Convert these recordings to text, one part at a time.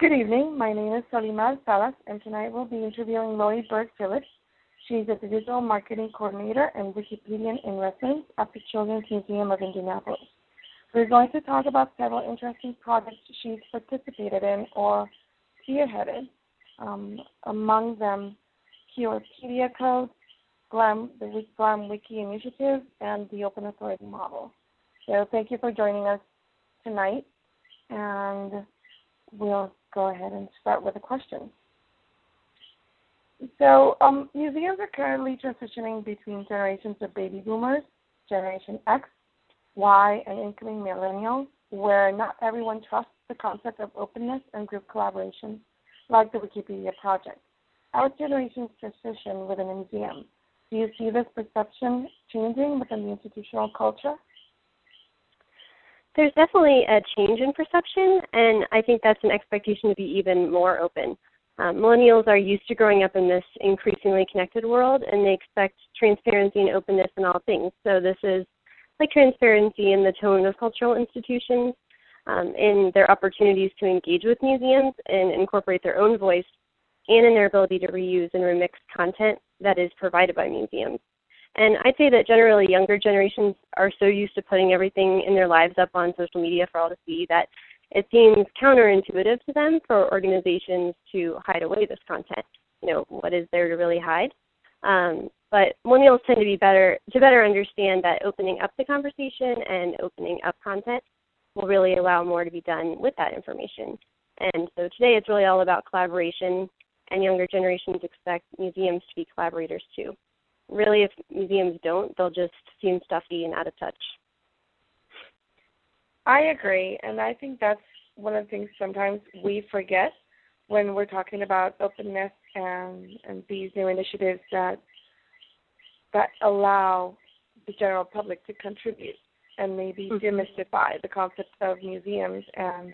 Good evening. My name is Salima Salas, and tonight we'll be interviewing Lori Byrd Phillips. She's a digital marketing coordinator and Wikipedian in residence at the Children's Museum of Indianapolis. We're going to talk about several interesting projects she's participated in or spearheaded, um, among them QRpedia Code, GLAM, the GLAM Wiki Initiative, and the Open Authority Model. So thank you for joining us tonight, and we'll go ahead and start with a question. So um, museums are currently transitioning between generations of baby boomers, Generation X, Y, and incoming millennials, where not everyone trusts the concept of openness and group collaboration, like the Wikipedia project. Our generation's transition within a museum. Do you see this perception changing within the institutional culture? There's definitely a change in perception, and I think that's an expectation to be even more open. Um, millennials are used to growing up in this increasingly connected world, and they expect transparency and openness in all things. So this is like transparency in the tone of cultural institutions, um, in their opportunities to engage with museums and incorporate their own voice, and in their ability to reuse and remix content that is provided by museums. And I'd say that generally younger generations are so used to putting everything in their lives up on social media for all to see that it seems counterintuitive to them for organizations to hide away this content. You know, what is there to really hide? Um, but millennials tend to be better to better understand that opening up the conversation and opening up content will really allow more to be done with that information. And so today it's really all about collaboration, and younger generations expect museums to be collaborators too. Really, if museums don't, they'll just seem stuffy and out of touch. I agree, and I think that's one of the things sometimes we forget when we're talking about openness and and these new initiatives that that allow the general public to contribute and maybe mm-hmm. demystify the concept of museums and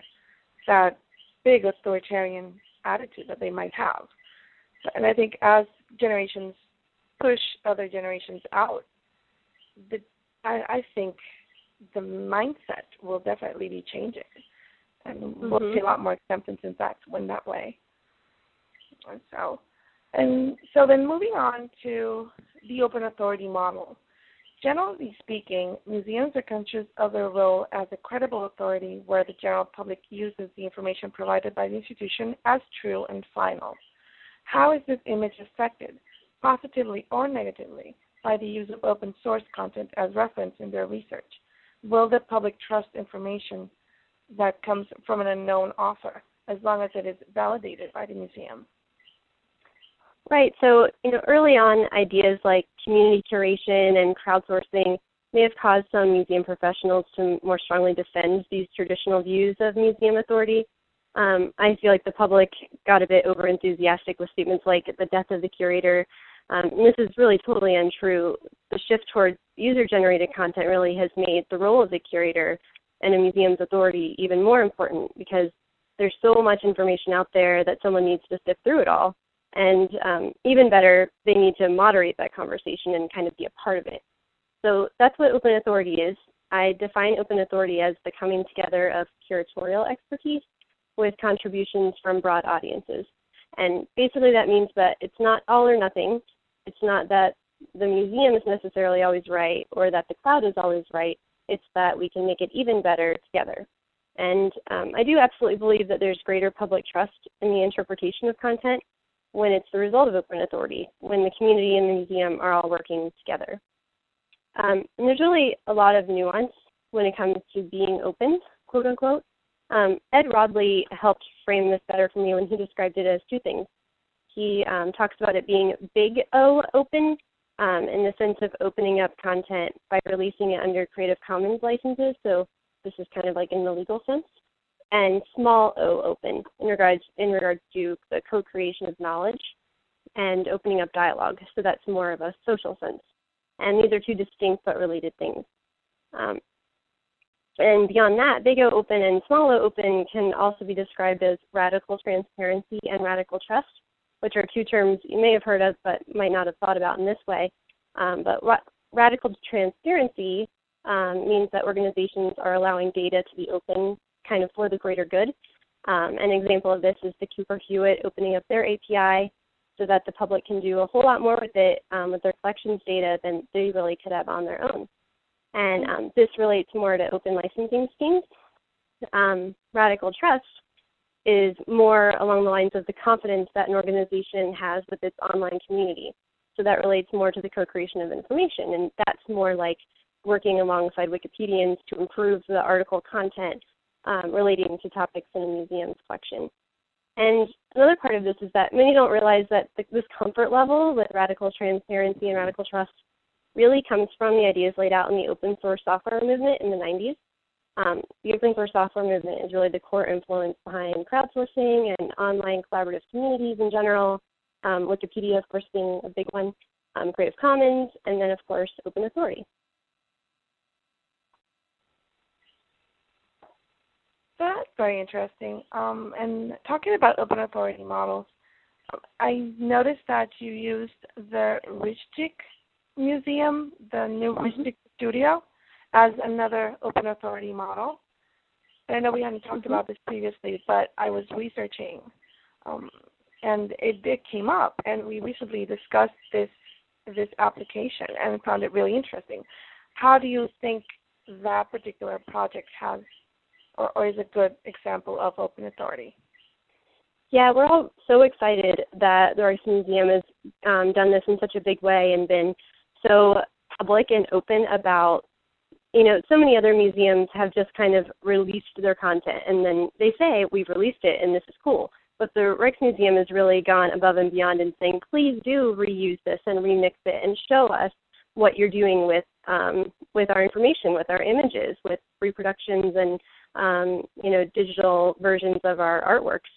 that big authoritarian attitude that they might have. And I think as generations push other generations out, the, I, I think the mindset will definitely be changing, and mm-hmm. we'll see a lot more acceptance in fact when that way. And so, and so then moving on to the open authority model. Generally speaking, museums are conscious of their role as a credible authority where the general public uses the information provided by the institution as true and final. How is this image affected, positively or negatively, by the use of open source content as reference in their research? Will the public trust information that comes from an unknown author as long as it is validated by the museum? Right. So, you know, early on, ideas like community curation and crowdsourcing may have caused some museum professionals to more strongly defend these traditional views of museum authority. Um, I feel like the public got a bit overenthusiastic with statements like the death of the curator. Um, and this is really totally untrue. The shift towards user generated content really has made the role of the curator and a museum's authority even more important because there's so much information out there that someone needs to sift through it all. And um, even better, they need to moderate that conversation and kind of be a part of it. So that's what open authority is. I define open authority as the coming together of curatorial expertise with contributions from broad audiences. And basically, that means that it's not all or nothing. It's not that the museum is necessarily always right or that the cloud is always right. It's that we can make it even better together. And um, I do absolutely believe that there's greater public trust in the interpretation of content when it's the result of open authority, when the community and the museum are all working together. Um, and there's really a lot of nuance when it comes to being open, quote unquote. Um, Ed Rodley helped frame this better for me when he described it as two things. He um, talks about it being big O open um, in the sense of opening up content by releasing it under Creative Commons licenses. So this is kind of like in the legal sense and small o open in regards in regards to the co-creation of knowledge and opening up dialogue. So that's more of a social sense. And these are two distinct but related things. Um, and beyond that, big O open and small o open can also be described as radical transparency and radical trust, which are two terms you may have heard of but might not have thought about in this way. Um, but ra- radical transparency um, means that organizations are allowing data to be open kind of for the greater good. Um, an example of this is the Cooper Hewitt opening up their API so that the public can do a whole lot more with it um, with their collections data than they really could have on their own. And um, this relates more to open licensing schemes. Um, radical trust is more along the lines of the confidence that an organization has with its online community. So that relates more to the co-creation of information, and that's more like working alongside Wikipedians to improve the article content um, relating to topics in a museum's collection. And another part of this is that many don't realize that this comfort level with radical transparency and radical trust really comes from the ideas laid out in the open source software movement in the 90s. Um, the open source software movement is really the core influence behind crowdsourcing and online collaborative communities in general. Um, Wikipedia, of course, being a big one, um, Creative Commons, and then, of course, Open Authority. That's very interesting. Um, and talking about open authority models, I noticed that you used the Richtig Museum, the new mm-hmm. Studio, as another open authority model. I know we hadn't talked mm-hmm. about this previously, but I was researching, um, and it, it came up, and we recently discussed this this application and found it really interesting. How do you think that particular project has, or, or is a good example of open authority? Yeah, we're all so excited that the Rijksmuseum has um, done this in such a big way and been so public and open about you know, so many other museums have just kind of released their content and then they say, we've released it and this is cool. But the Rijksmuseum has really gone above and beyond and saying, please do reuse this and remix it and show us what you're doing with um, with our information, with our images, with reproductions and um, you know digital versions of our artworks.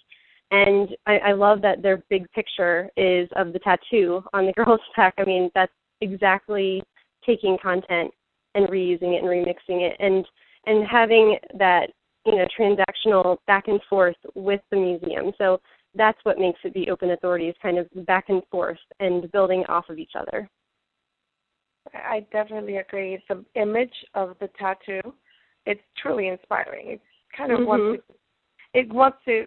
And I, I love that their big picture is of the tattoo on the girl's back. I mean, that's exactly taking content and reusing it and remixing it and and having that you know transactional back and forth with the museum. So that's what makes it be open authority is kind of back and forth and building off of each other. I definitely agree. The image of the tattoo it's truly inspiring. It kind of mm-hmm. wants to, it wants to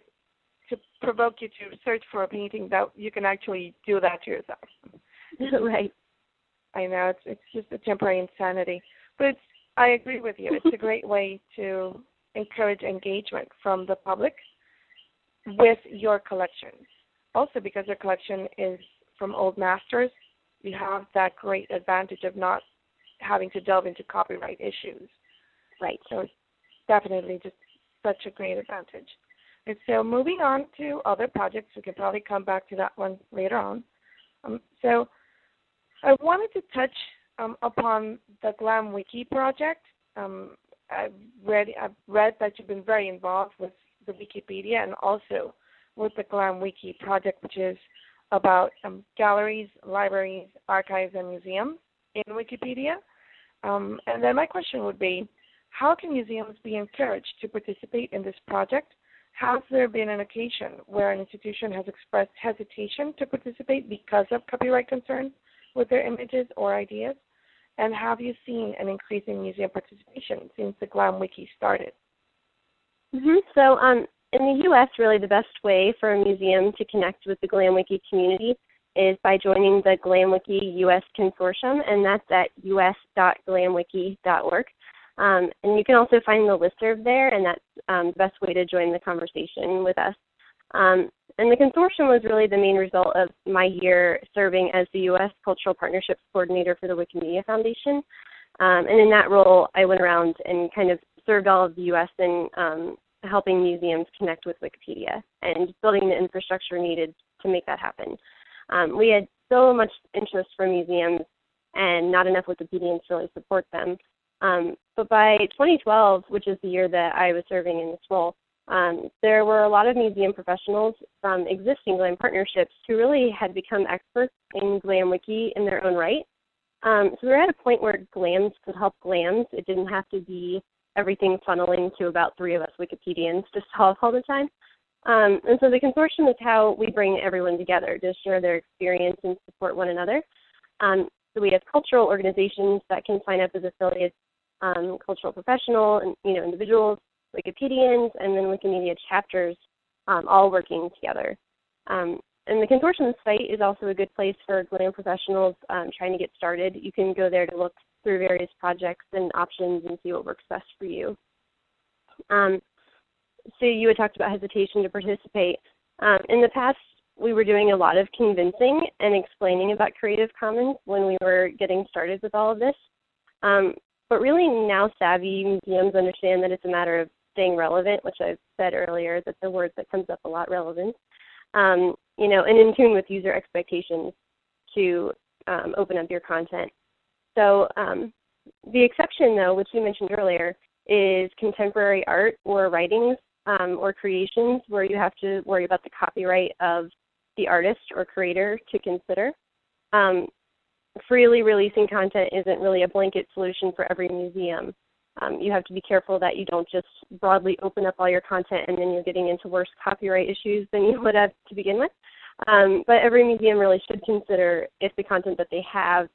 to provoke you to search for a painting that you can actually do that to yourself. Right. I know it's it's just a temporary insanity, but I agree with you. It's a great way to encourage engagement from the public with your collection. Also, because your collection is from old masters, you have that great advantage of not having to delve into copyright issues. Right. So it's definitely just such a great advantage. And so moving on to other projects, we can probably come back to that one later on. Um, so I wanted to touch um, upon the Glam Wiki project. Um, I've read I've read that you've been very involved with the Wikipedia and also with the Glam Wiki project, which is about um, galleries, libraries, archives, and museums in Wikipedia. Um, and then my question would be, how can museums be encouraged to participate in this project? Has there been an occasion where an institution has expressed hesitation to participate because of copyright concerns? with their images or ideas? And have you seen an increase in museum participation since the Glam Wiki started? Mm-hmm. So, um, in the U.S., really the best way for a museum to connect with the Glam Wiki community is by joining the Glam Wiki US Consortium, and that's at us.glamwiki.org. Um, and you can also find the listserv there, and that's um, the best way to join the conversation with us. Um, and the consortium was really the main result of my year serving as the U.S. Cultural Partnerships Coordinator for the Wikimedia Foundation. Um, and in that role, I went around and kind of served all of the U.S. in um, helping museums connect with Wikipedia and building the infrastructure needed to make that happen. Um, we had so much interest from museums and not enough Wikipedians to really support them. Um, but by 2012, which is the year that I was serving in this role, um, there were a lot of museum professionals from existing GLAM partnerships who really had become experts in GLAM Wiki in their own right. Um, so we were at a point where GLAMs could help GLAMs. It didn't have to be everything funneling to about three of us Wikipedians to solve all the time. Um, and so the consortium is how we bring everyone together to share their experience and support one another. Um, so we have cultural organizations that can sign up as affiliates, um, cultural professional and you know individuals Wikipedians, and then Wikimedia chapters um, all working together. Um, and the consortium site is also a good place for GLAM professionals um, trying to get started. You can go there to look through various projects and options and see what works best for you. Um, so you had talked about hesitation to participate. Um, in the past, we were doing a lot of convincing and explaining about Creative Commons when we were getting started with all of this. Um, but really now savvy museums understand that it's a matter of staying relevant, which I've said earlier, that's a word that comes up a lot, relevant. Um, you know, and in tune with user expectations to um, open up your content. So um, the exception, though, which you mentioned earlier, is contemporary art or writings um, or creations where you have to worry about the copyright of the artist or creator to consider. Um, freely releasing content isn't really a blanket solution for every museum. Um, you have to be careful that you don't just broadly open up all your content and then you're getting into worse copyright issues than you would have to begin with. Um, but every museum really should consider if the content that they have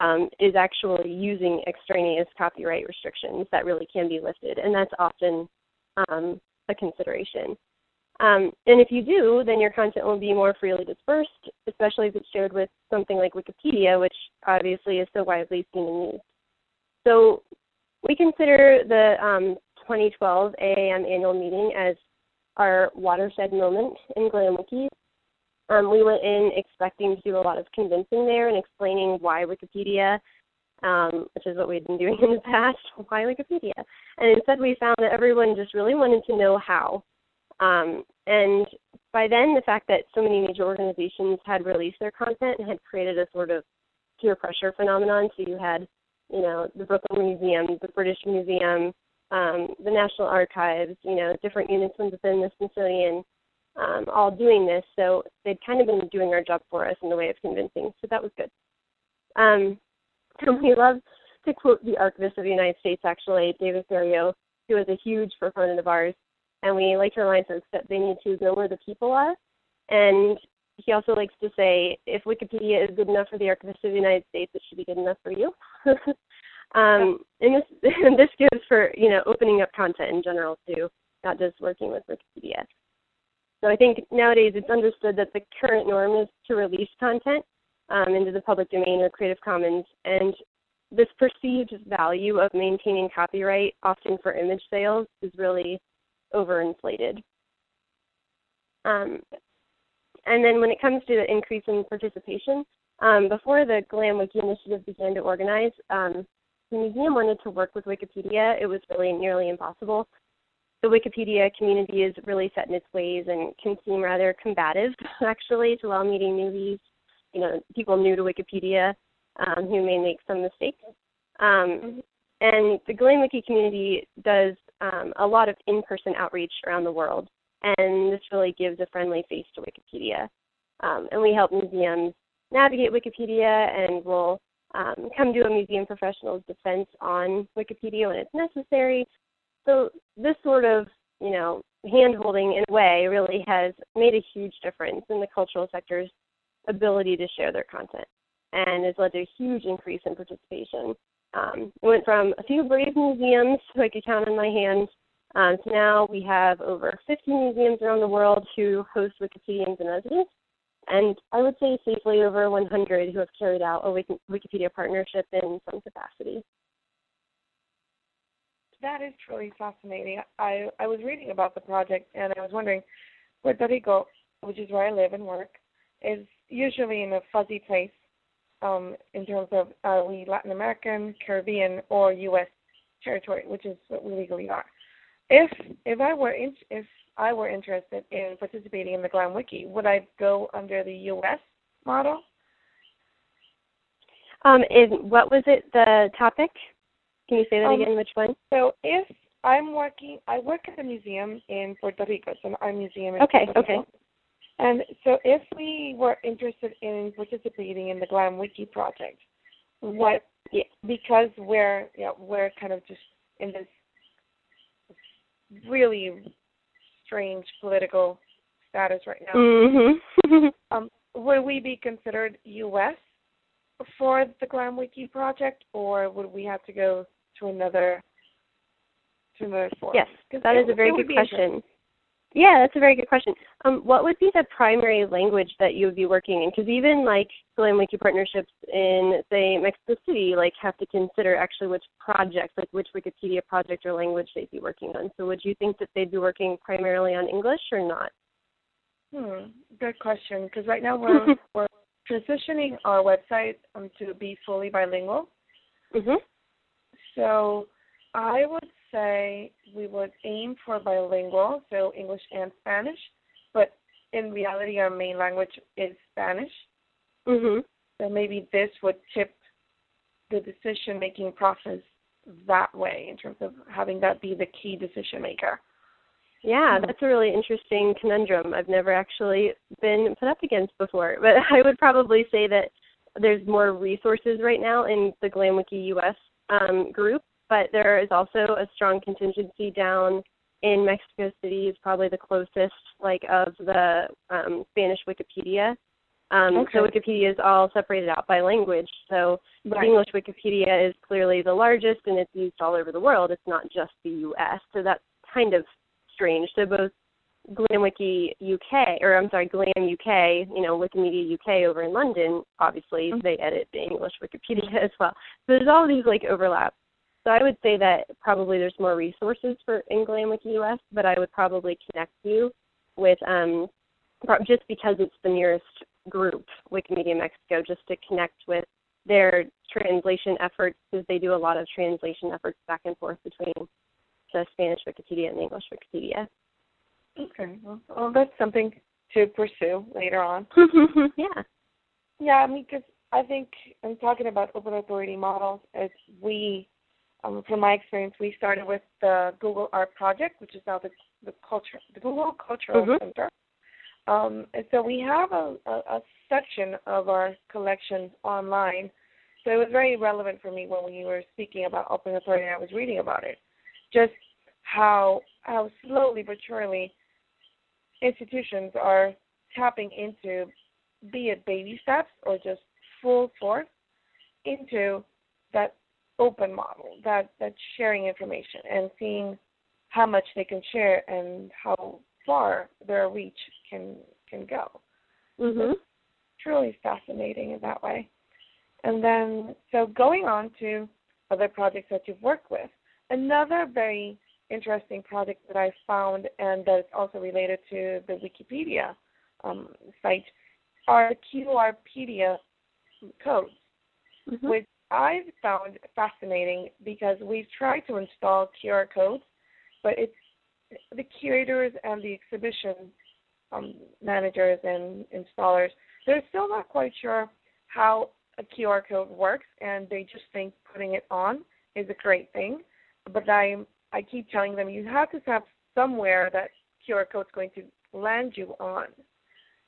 um, is actually using extraneous copyright restrictions that really can be lifted, and that's often um, a consideration. Um, and if you do, then your content will be more freely dispersed, especially if it's shared with something like Wikipedia, which obviously is so widely seen and used. So we consider the um, 2012 AAM annual meeting as our watershed moment in GlamWiki. Um, we went in expecting to do a lot of convincing there and explaining why Wikipedia, um, which is what we'd been doing in the past, why Wikipedia. And instead, we found that everyone just really wanted to know how. Um, and by then, the fact that so many major organizations had released their content had created a sort of peer pressure phenomenon. So you had, you know, the Brooklyn Museum, the British Museum, um, the National Archives, you know, different units within the Smithsonian um, all doing this. So they'd kind of been doing our job for us in the way of convincing. So that was good. Um, and we love to quote the Archivist of the United States, actually, David Ferriero, who is a huge proponent of ours. And we like to remind folks that they need to know where the people are. And he also likes to say, if Wikipedia is good enough for the Archivist of the United States, it should be good enough for you. um, and this and this goes for you know opening up content in general too, not just working with Wikipedia. So I think nowadays it's understood that the current norm is to release content um, into the public domain or Creative Commons, and this perceived value of maintaining copyright, often for image sales, is really overinflated. Um, and then when it comes to the increase in participation, um, before the GLAM Wiki initiative began to organize, um, the museum wanted to work with Wikipedia. It was really nearly impossible the Wikipedia community is really set in its ways and can seem rather combative, actually, to while meeting newbies, you know, people new to Wikipedia um, who may make some mistakes. Um, and the GlamWiki community does um, a lot of in-person outreach around the world, and this really gives a friendly face to Wikipedia. Um, and we help museums navigate Wikipedia, and we'll um, come to a museum professional's defense on Wikipedia when it's necessary, so this sort of, you know, hand holding in a way really has made a huge difference in the cultural sector's ability to share their content and has led to a huge increase in participation. Um, went from a few brave museums who I could count on my hands um, to now we have over 50 museums around the world who host Wikipedians in residence, and I would say safely over 100 who have carried out a Wikipedia partnership in some capacity that is truly fascinating. I I was reading about the project and I was wondering, Puerto Rico, which is where I live and work, is usually in a fuzzy place um, in terms of are we Latin American, Caribbean, or U.S. territory, which is what we legally are. If if I were in, if I were interested in participating in the Glam Wiki, would I go under the U.S. model? Um, and what was it? The topic? Can you say that um, again? Which one? So if I'm working, I work at a museum in Puerto Rico. So our museum. In okay. Puerto okay. Rico. And so if we were interested in participating in the Glam Wiki project, what yeah, because we're yeah, we're kind of just in this really strange political status right now. Mm-hmm. um, would we be considered U.S. for the Glam Wiki project, or would we have to go to another to another form? Yes, that is a very good question. Yeah, that's a very good question. Um, what would be the primary language that you would be working in? Because even like Glam Wiki partnerships in say Mexico City, like have to consider actually which projects, like which Wikipedia project or language they'd be working on. So would you think that they'd be working primarily on English or not? Hmm, good question. Because right now we're we're transitioning our website um, to be fully bilingual. Mhm. So I would say we would aim for bilingual, so English and Spanish, but in reality, our main language is Spanish. Mhm. So maybe this would tip the decision making process that way in terms of having that be the key decision maker. Yeah, that's a really interesting conundrum I've never actually been put up against before. But I would probably say that there's more resources right now in the GlamWiki US um, group but there is also a strong contingency down in Mexico City is probably the closest like of the um, Spanish Wikipedia. Um, okay. So Wikipedia is all separated out by language. So right. English Wikipedia is clearly the largest, and it's used all over the world. It's not just the U.S. So that's kind of strange. So both GlamWiki UK, or I'm sorry, Glam UK, you know, Wikimedia UK over in London, obviously mm-hmm. they edit the English Wikipedia as well. So there's all these like overlaps. So I would say that probably there's more resources for in GlamWiki US, but I would probably connect you with um, just because it's the nearest group, Wikimedia Mexico, just to connect with their translation efforts because they do a lot of translation efforts back and forth between the Spanish Wikipedia and the English Wikipedia. Okay, well, well that's something to pursue later on. yeah. Yeah, I mean, because I think I'm talking about open authority models as we um, from my experience, we started with the Google Art Project, which is now the the culture the Google Cultural mm-hmm. Center. Um, and so we have a, a, a section of our collections online. So it was very relevant for me when we were speaking about open authority. and I was reading about it, just how how slowly but surely institutions are tapping into, be it baby steps or just full force, into that open model that that's sharing information and seeing how much they can share and how far their reach can can go. Mhm. truly fascinating in that way. And then so going on to other projects that you've worked with. Another very interesting project that I found and that is also related to the Wikipedia um, site are QRpedia codes, mm-hmm. which I've found fascinating because we've tried to install QR codes, but it's the curators and the exhibition um, managers and installers, they're still not quite sure how a QR code works, and they just think putting it on is a great thing. But I I keep telling them you have to have somewhere that QR code is going to land you on.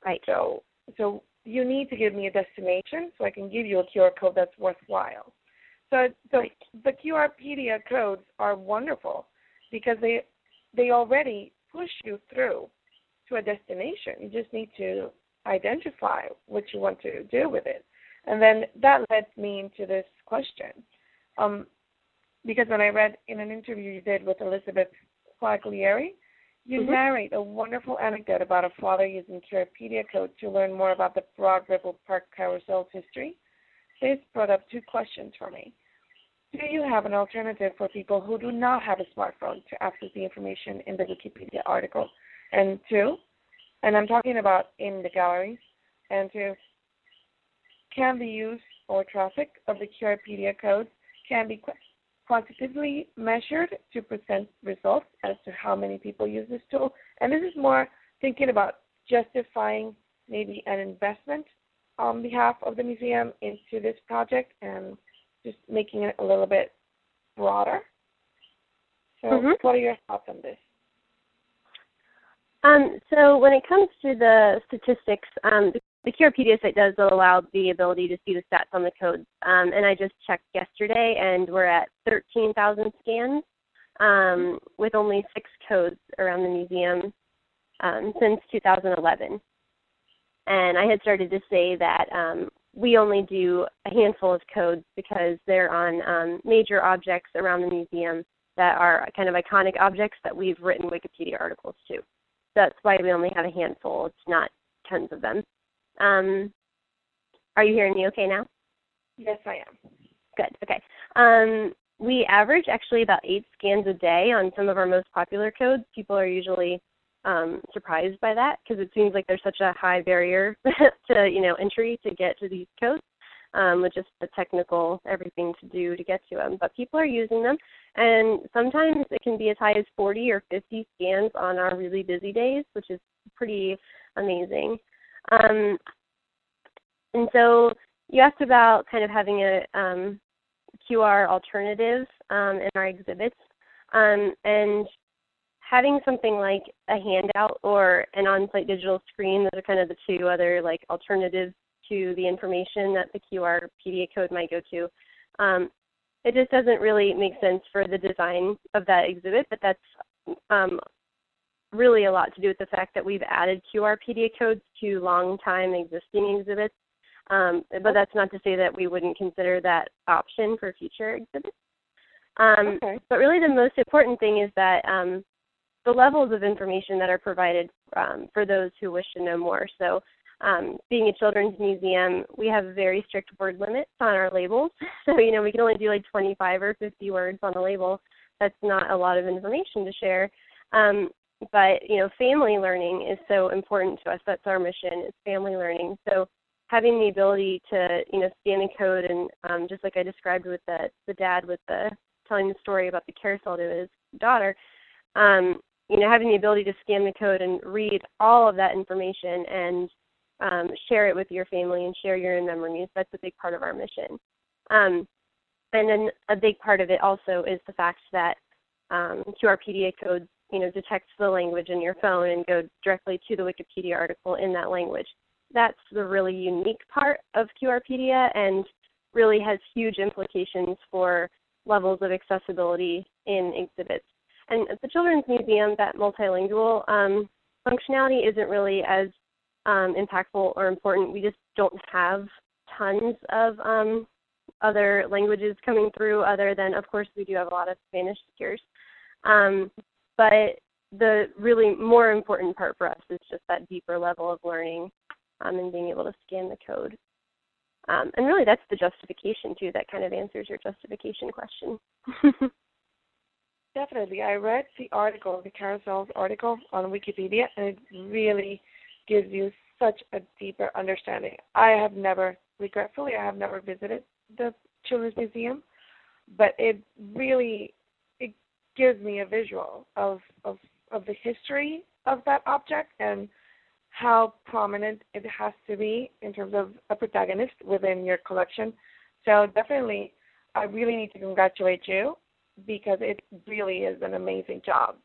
Right. So so you need to give me a destination so I can give you a QR code that's worthwhile. So, so right. the QRpedia codes are wonderful because they they already push you through to a destination. You just need to identify what you want to do with it. And then that led me into this question. Um, because when I read in an interview you did with Elizabeth Quaglieri, you mm-hmm. narrate a wonderful anecdote about a father using QRpedia code to learn more about the Broad Ripple Park carousel's history. This brought up two questions for me. Do you have an alternative for people who do not have a smartphone to access the information in the Wikipedia article? And two, and I'm talking about in the galleries, and two, can the use or traffic of the QRpedia codes can be quantitatively measured to present results as to how many people use this tool. And this is more thinking about justifying maybe an investment on behalf of the museum into this project and just making it a little bit broader. So, mm-hmm. what are your thoughts on this? Um, so when it comes to the statistics, um, the QRpedia site does allow the ability to see the stats on the codes. Um, and I just checked yesterday, and we're at 13,000 scans um, with only six codes around the museum um, since 2011. And I had started to say that um, we only do a handful of codes because they're on um, major objects around the museum that are kind of iconic objects that we've written Wikipedia articles to. That's why we only have a handful. It's not tons of them. Um, are you hearing me okay now? Yes, I am. Good. Okay. Um, we average actually about eight scans a day on some of our most popular codes. People are usually um, surprised by that because it seems like there's such a high barrier to you know entry to get to these codes um, with just the technical everything to do to get to them. But people are using them, and sometimes it can be as high as 40 or 50 scans on our really busy days, which is pretty amazing. Um, and so you asked about kind of having a um, QR alternative um, in our exhibits, um, and having something like a handout or an on-site digital screen. Those are kind of the two other like alternatives to the information that the QR PDA code might go to. Um, it just doesn't really make sense for the design of that exhibit, but that's um, really a lot to do with the fact that we've added QR codes to long time existing exhibits. Um, but that's not to say that we wouldn't consider that option for future exhibits. Um, okay. But really, the most important thing is that um, the levels of information that are provided um, for those who wish to know more. So, um, being a children's museum, we have very strict word limits on our labels. So, you know, we can only do like 25 or 50 words on a label. That's not a lot of information to share. Um, but, you know, family learning is so important to us. That's our mission, is family learning. So, having the ability to, you know, scan a code and um, just like I described with the, the dad with the telling the story about the carousel to his daughter, um, you know, having the ability to scan the code and read all of that information and um, share it with your family and share your own memories. That's a big part of our mission. Um, and then a big part of it also is the fact that um, QR PDA codes, you know, detect the language in your phone and go directly to the Wikipedia article in that language. That's the really unique part of QRpedia and really has huge implications for levels of accessibility in exhibits. And at the Children's Museum, that multilingual um, functionality isn't really as um, impactful or important. We just don't have tons of um, other languages coming through, other than, of course, we do have a lot of Spanish speakers. Um, but the really more important part for us is just that deeper level of learning um, and being able to scan the code. Um, and really, that's the justification too. That kind of answers your justification question. Definitely, I read the article, the carousels article on Wikipedia, and it really gives you such a deeper understanding. I have never, regretfully, I have never visited the Children's Museum, but it really gives me a visual of of of the history of that object and how prominent it has to be in terms of a protagonist within your collection. So definitely, I really need to congratulate you because it really is an amazing job.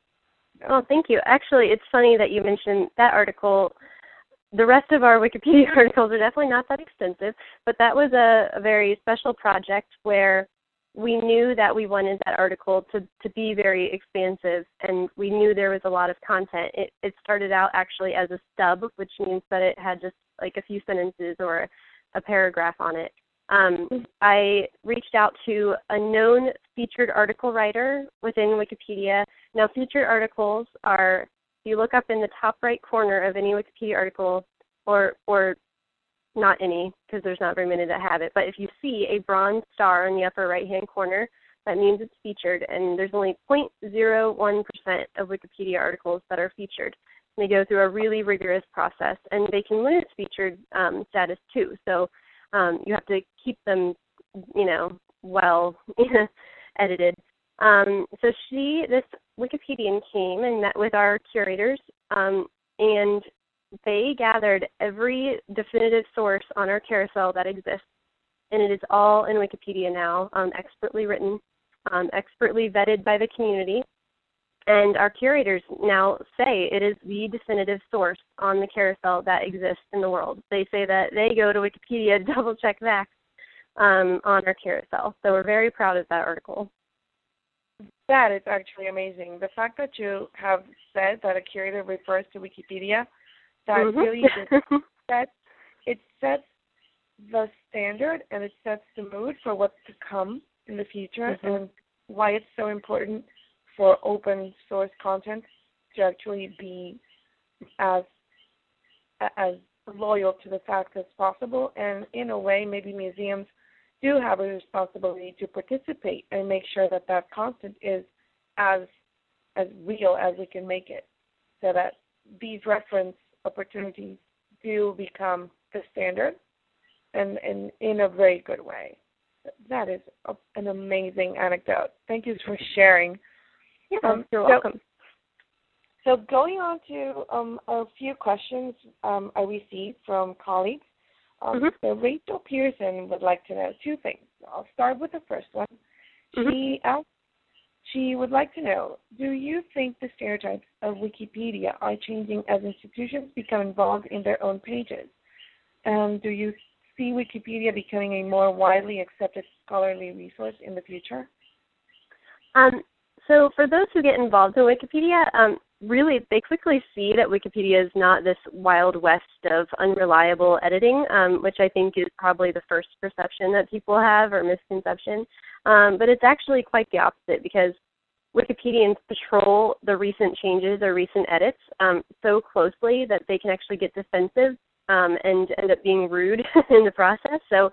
Oh, thank you. Actually, it's funny that you mentioned that article. The rest of our Wikipedia articles are definitely not that extensive, but that was a, a very special project where we knew that we wanted that article to, to be very expansive and we knew there was a lot of content. It, it started out actually as a stub, which means that it had just like a few sentences or a paragraph on it. Um, I reached out to a known featured article writer within Wikipedia. Now, featured articles are, if you look up in the top right corner of any Wikipedia article, or, or not any, because there's not very many that have it, but if you see a bronze star in the upper right hand corner, that means it's featured, and there's only 0.01% of Wikipedia articles that are featured. they go through a really rigorous process, and they can lose featured um, status too. So um, you have to keep them, you know, well edited. Um, so she, this Wikipedian came and met with our curators, um, and they gathered every definitive source on our carousel that exists, and it is all in Wikipedia now, um, expertly written, um, expertly vetted by the community. And our curators now say it is the definitive source on the carousel that exists in the world. They say that they go to Wikipedia double check facts um, on our carousel. So we're very proud of that article. That is actually amazing. The fact that you have said that a curator refers to Wikipedia, that mm-hmm. really sets it sets the standard and it sets the mood for what's to come in the future mm-hmm. and why it's so important for open source content to actually be as as loyal to the facts as possible. And in a way, maybe museums do have a responsibility to participate and make sure that that content is as as real as we can make it, so that these reference opportunities do become the standard, and, and in a very good way. That is a, an amazing anecdote. Thank you for sharing. Yeah, um, you're so, welcome. So going on to um, a few questions um, I received from colleagues. Um, mm-hmm. So Rachel Pearson would like to know two things. I'll start with the first one. Mm-hmm. She asked, she would like to know, do you think the stereotypes of Wikipedia are changing as institutions become involved in their own pages? And do you see Wikipedia becoming a more widely accepted scholarly resource in the future? Um, so for those who get involved in Wikipedia, um, really they quickly see that Wikipedia is not this wild west of unreliable editing, um, which I think is probably the first perception that people have or misconception. Um, but it's actually quite the opposite because Wikipedians patrol the recent changes or recent edits um, so closely that they can actually get defensive um, and end up being rude in the process. So,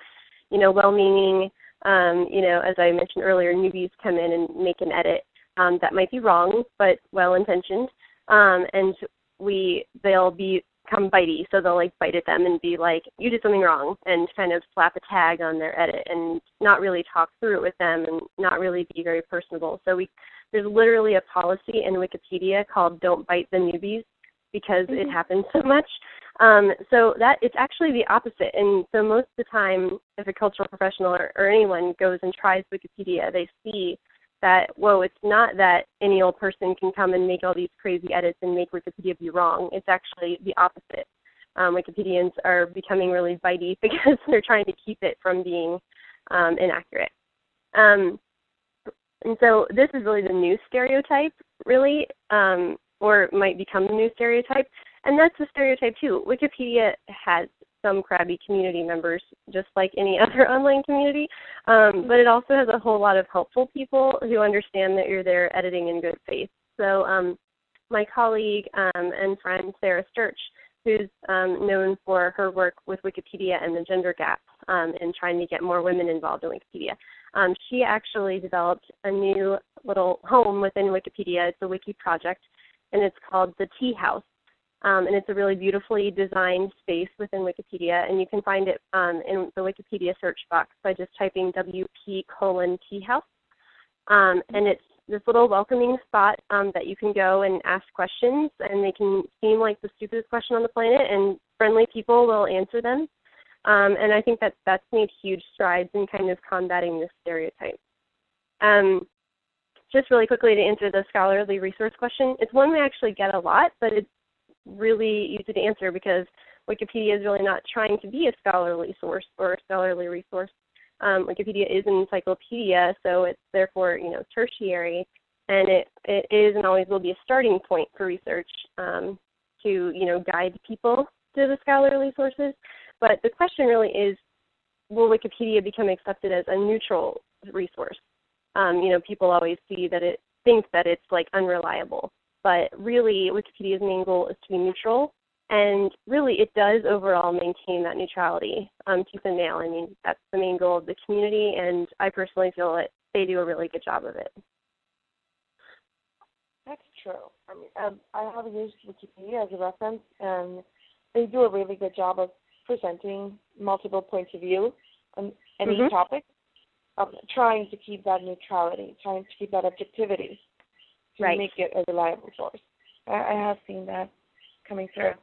you know, well-meaning, um, you know, as I mentioned earlier, newbies come in and make an edit um, that might be wrong but well intentioned um, and we they'll be come bitey. So they'll like bite at them and be like you did something wrong and kind of slap a tag on their edit and not really talk through it with them and not really be very personable. So we there's literally a policy in wikipedia called don't bite the newbies because mm-hmm. it happens so much. Um, so that it's actually the opposite. And so most of the time if a cultural professional or, or anyone goes and tries wikipedia they see that whoa, it's not that any old person can come and make all these crazy edits and make Wikipedia be wrong. It's actually the opposite. Um, Wikipedians are becoming really bitey because they're trying to keep it from being um, inaccurate. Um, and so this is really the new stereotype, really, um, or might become the new stereotype. And that's the stereotype too. Wikipedia has some crabby community members, just like any other online community. Um, but it also has a whole lot of helpful people who understand that you're there editing in good faith. So um, my colleague um, and friend Sarah Stierch, who's um, known for her work with Wikipedia and the gender gap um, in trying to get more women involved in Wikipedia. Um, she actually developed a new little home within Wikipedia. It's a wiki project, and it's called the Tea House. Um, and it's a really beautifully designed space within Wikipedia, and you can find it um, in the Wikipedia search box by just typing WP colon Tea House. Um, and it's this little welcoming spot um, that you can go and ask questions, and they can seem like the stupidest question on the planet, and friendly people will answer them. Um, and I think that that's made huge strides in kind of combating this stereotype. Um, just really quickly to answer the scholarly resource question, it's one we actually get a lot, but it's really easy to answer because Wikipedia is really not trying to be a scholarly source or a scholarly resource. Um, Wikipedia is an encyclopedia, so it's therefore you know tertiary, and it it is and always will be a starting point for research um, to you know guide people to the scholarly sources. But the question really is, will Wikipedia become accepted as a neutral resource? Um, you know, people always see that it thinks that it's like unreliable, but really Wikipedia's main goal is to be neutral, and really it does overall maintain that neutrality um, tooth and nail. I mean, that's the main goal of the community, and I personally feel that they do a really good job of it. That's true. I mean, um, I have used Wikipedia as a reference, and they do a really good job of presenting multiple points of view on any mm-hmm. topic, um, trying to keep that neutrality, trying to keep that objectivity to right. make it a reliable source. I, I have seen that coming through.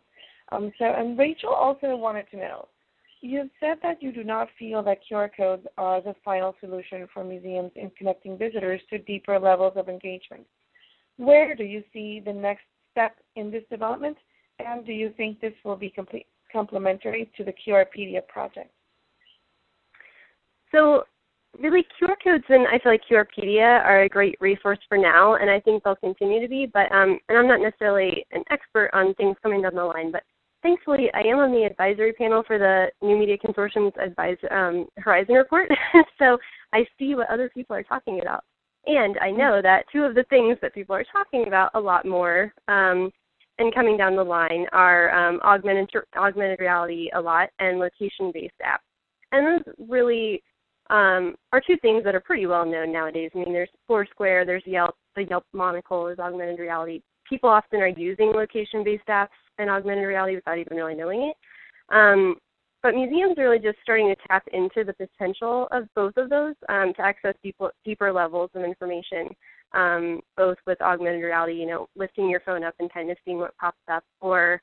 Um, so, and Rachel also wanted to know, you've said that you do not feel that QR codes are the final solution for museums in connecting visitors to deeper levels of engagement. Where do you see the next step in this development, and do you think this will be complete, complementary to the QRpedia project? So really QR codes and I feel like QRpedia are a great resource for now, and I think they'll continue to be. But um, and I'm not necessarily an expert on things coming down the line, but thankfully I am on the advisory panel for the New Media Consortium's Advise um, Horizon report, so I see what other people are talking about, and I know that two of the things that people are talking about a lot more. Um, and coming down the line are um, augmented augmented reality a lot and location based apps. And those really um, are two things that are pretty well known nowadays. I mean, there's Foursquare, there's Yelp, the Yelp monocle is augmented reality. People often are using location based apps and augmented reality without even really knowing it. Um, but museums are really just starting to tap into the potential of both of those um, to access deeper, deeper levels of information, um, both with augmented reality, you know, lifting your phone up and kind of seeing what pops up, or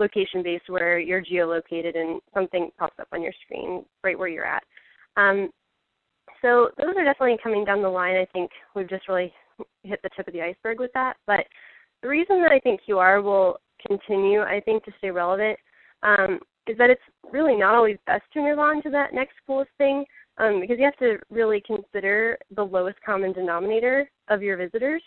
location based where you're geolocated and something pops up on your screen right where you're at. Um, so those are definitely coming down the line. I think we've just really hit the tip of the iceberg with that. But the reason that I think QR will continue, I think, to stay relevant um, is that it's really not always best to move on to that next coolest thing um, because you have to really consider the lowest common denominator of your visitors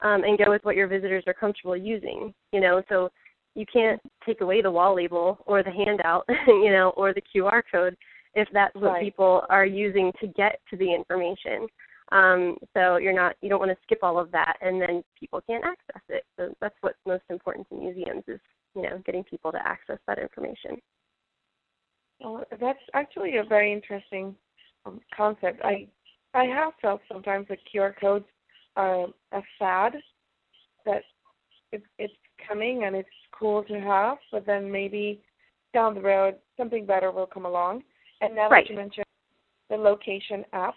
um, and go with what your visitors are comfortable using. You know, so you can't take away the wall label or the handout, you know, or the QR code if that's what right. people are using to get to the information. Um, so you're not you don't want to skip all of that and then people can't access it. So that's what's most important to museums is you know, getting people to access that information. Well, that's actually a very interesting um, concept. I I have felt sometimes that QR codes are a fad that it, it's coming and it's cool to have, but then maybe down the road something better will come along. And now right. that you mentioned the location app,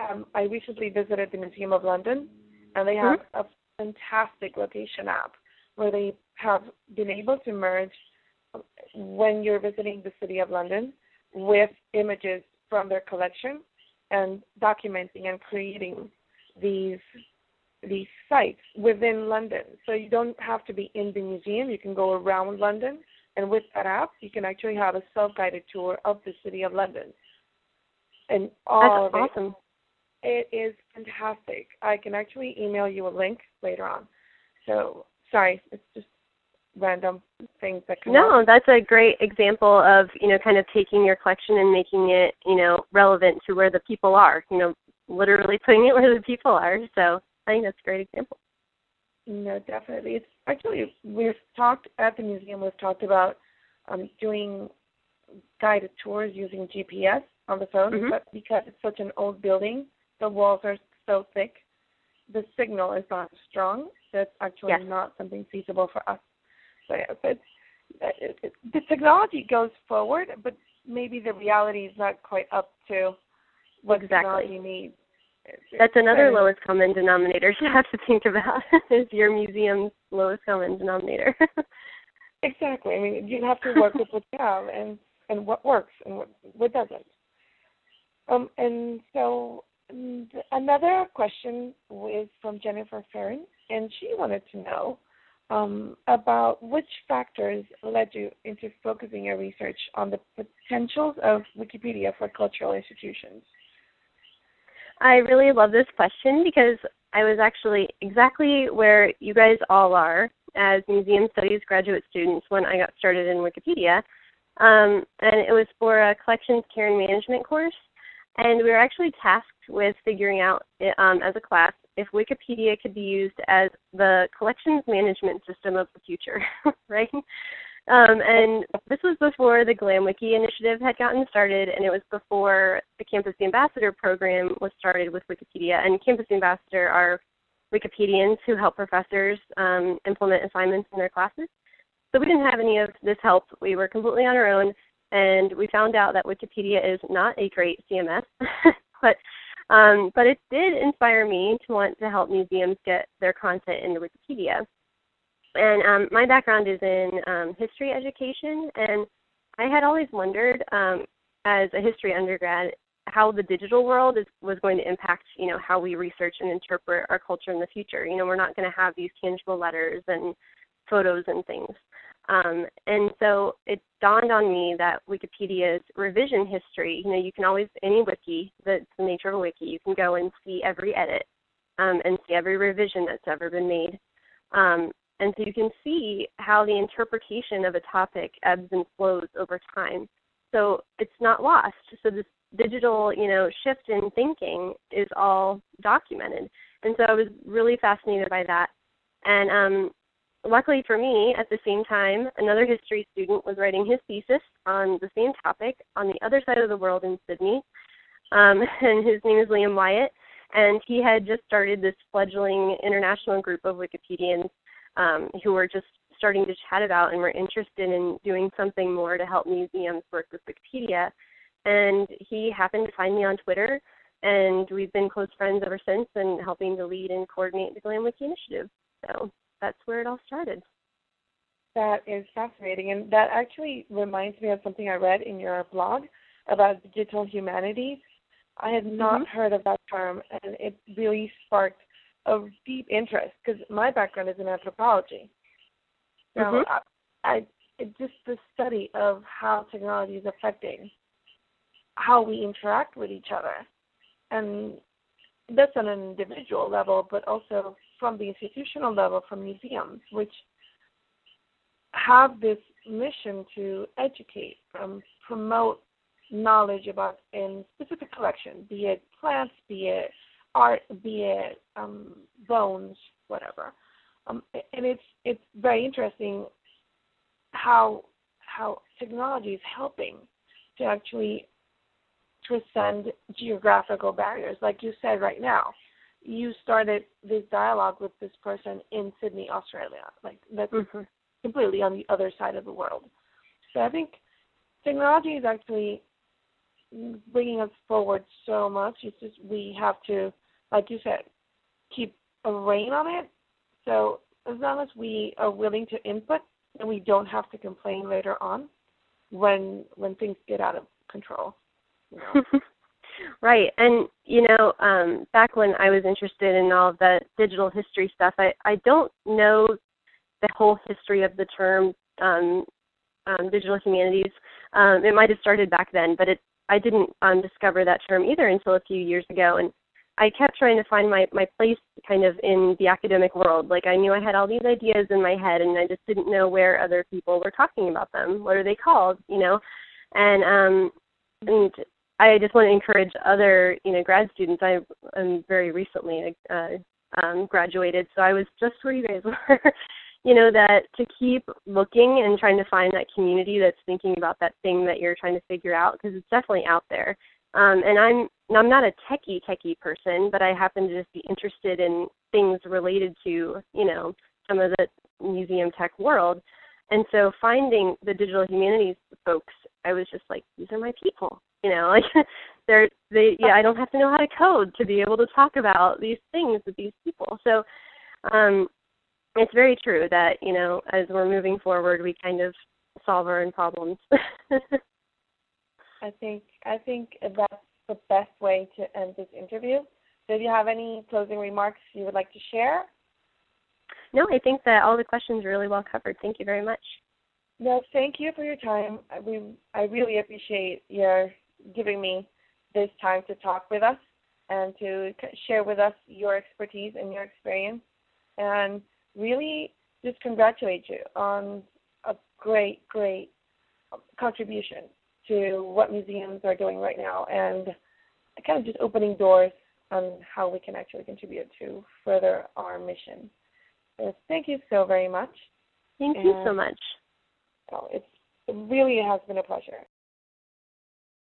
um, I recently visited the Museum of London, and they have mm-hmm. a fantastic location app where they have been able to merge when you're visiting the city of London with images from their collection and documenting and creating these these sites within London. So you don't have to be in the museum. You can go around London, and with that app, you can actually have a self-guided tour of the city of London. And all That's of it, awesome. It is fantastic. I can actually email you a link later on. So sorry, it's just random things that come no up. that's a great example of you know kind of taking your collection and making it you know relevant to where the people are you know literally putting it where the people are so i think that's a great example no definitely it's actually we've talked at the museum we've talked about um, doing guided tours using gps on the phone mm-hmm. but because it's such an old building the walls are so thick the signal is not strong that's actually yes. not something feasible for us so yeah, it's, it, it, the technology goes forward, but maybe the reality is not quite up to what exactly. technology needs. That's another lowest common denominator you have to think about is your museum's lowest common denominator. exactly. I mean, you have to work with what you have and and what works and what what doesn't. Um, and so and another question is from Jennifer Ferrin, and she wanted to know um, about which factors led you into focusing your research on the potentials of Wikipedia for cultural institutions. I really love this question because I was actually exactly where you guys all are as museum studies graduate students when I got started in Wikipedia. Um, and it was for a collections care and management course. And we were actually tasked with figuring out um, as a class if Wikipedia could be used as the collections management system of the future, right? Um, and this was before the GlamWiki initiative had gotten started, and it was before the Campus Ambassador program was started with Wikipedia. And Campus Ambassador are Wikipedians who help professors um, implement assignments in their classes. So we didn't have any of this help. We were completely on our own, and we found out that Wikipedia is not a great CMS, but um, but it did inspire me to want to help museums get their content into Wikipedia. And um, my background is in um, history education, and I had always wondered, um, as a history undergrad, how the digital world is, was going to impact, you know, how we research and interpret our culture in the future. You know, we're not going to have these tangible letters and photos and things. Um, and so it dawned on me that Wikipedia's revision history, you know, you can always, any wiki, that's the nature of a wiki, you can go and see every edit um, and see every revision that's ever been made. Um, and so you can see how the interpretation of a topic ebbs and flows over time. So it's not lost. So this digital, you know, shift in thinking is all documented. And so I was really fascinated by that. And um, luckily for me, at the same time, another history student was writing his thesis on the same topic on the other side of the world in Sydney. Um, and his name is Liam Wyatt. And he had just started this fledgling international group of Wikipedians um, who were just starting to chat about and were interested in doing something more to help museums work with Wikipedia. And he happened to find me on Twitter, and we've been close friends ever since and helping to lead and coordinate the GlamWiki initiative. So that's where it all started. That is fascinating. And that actually reminds me of something I read in your blog about digital humanities. I had not mm-hmm. heard of that term, and it really sparked a deep interest because my background is in anthropology. So mm-hmm. I, I just the study of how technology is affecting how we interact with each other, and that's on an individual level, but also from the institutional level, from museums, which have this mission to educate, um, promote knowledge about in specific collection, be it plants, be it art, be it um, bones, whatever. Um, and it's it's very interesting how how technology is helping to actually transcend geographical barriers. Like you said right now, you started this dialogue with this person in Sydney, Australia. Like that's mm-hmm. completely on the other side of the world. So I think technology is actually bringing us forward so much. It's just we have to, like you said, keep a rein on it. So as long as we are willing to input, and we don't have to complain later on when when things get out of control. You know? right, and you know, um, back when I was interested in all of that digital history stuff, I I don't know the whole history of the term um, um, digital humanities. Um, it might have started back then, but it I didn't um, discover that term either until a few years ago, and I kept trying to find my my place kind of in the academic world. Like I knew I had all these ideas in my head, and I just didn't know where other people were talking about them. What are they called? You know, and um, and I just want to encourage other you know grad students. I am very recently uh, um, graduated, so I was just where you guys were you know that to keep looking and trying to find that community that's thinking about that thing that you're trying to figure out because it's definitely out there um, and i'm i'm not a techie techie person but i happen to just be interested in things related to you know some of the museum tech world. And so finding the digital humanities folks i was just like these are my people you know like they're they yeah i don't have to know how to code to be able to talk about these things with these people. So um it's very true that you know as we're moving forward we kind of solve our own problems i think i think that's the best way to end this interview. So if you have any closing remarks you would like to share? No i think that all the questions are really well covered. Thank you very much. No thank you for your time. We i really appreciate your giving me this time to talk with us and to share with us your expertise and your experience. And really just congratulate you on a great, great contribution to what museums are doing right now and kind of just opening doors on how we can actually contribute to further our mission. So thank you so very much. Thank and, you so much. Oh, it's, it really has been a pleasure.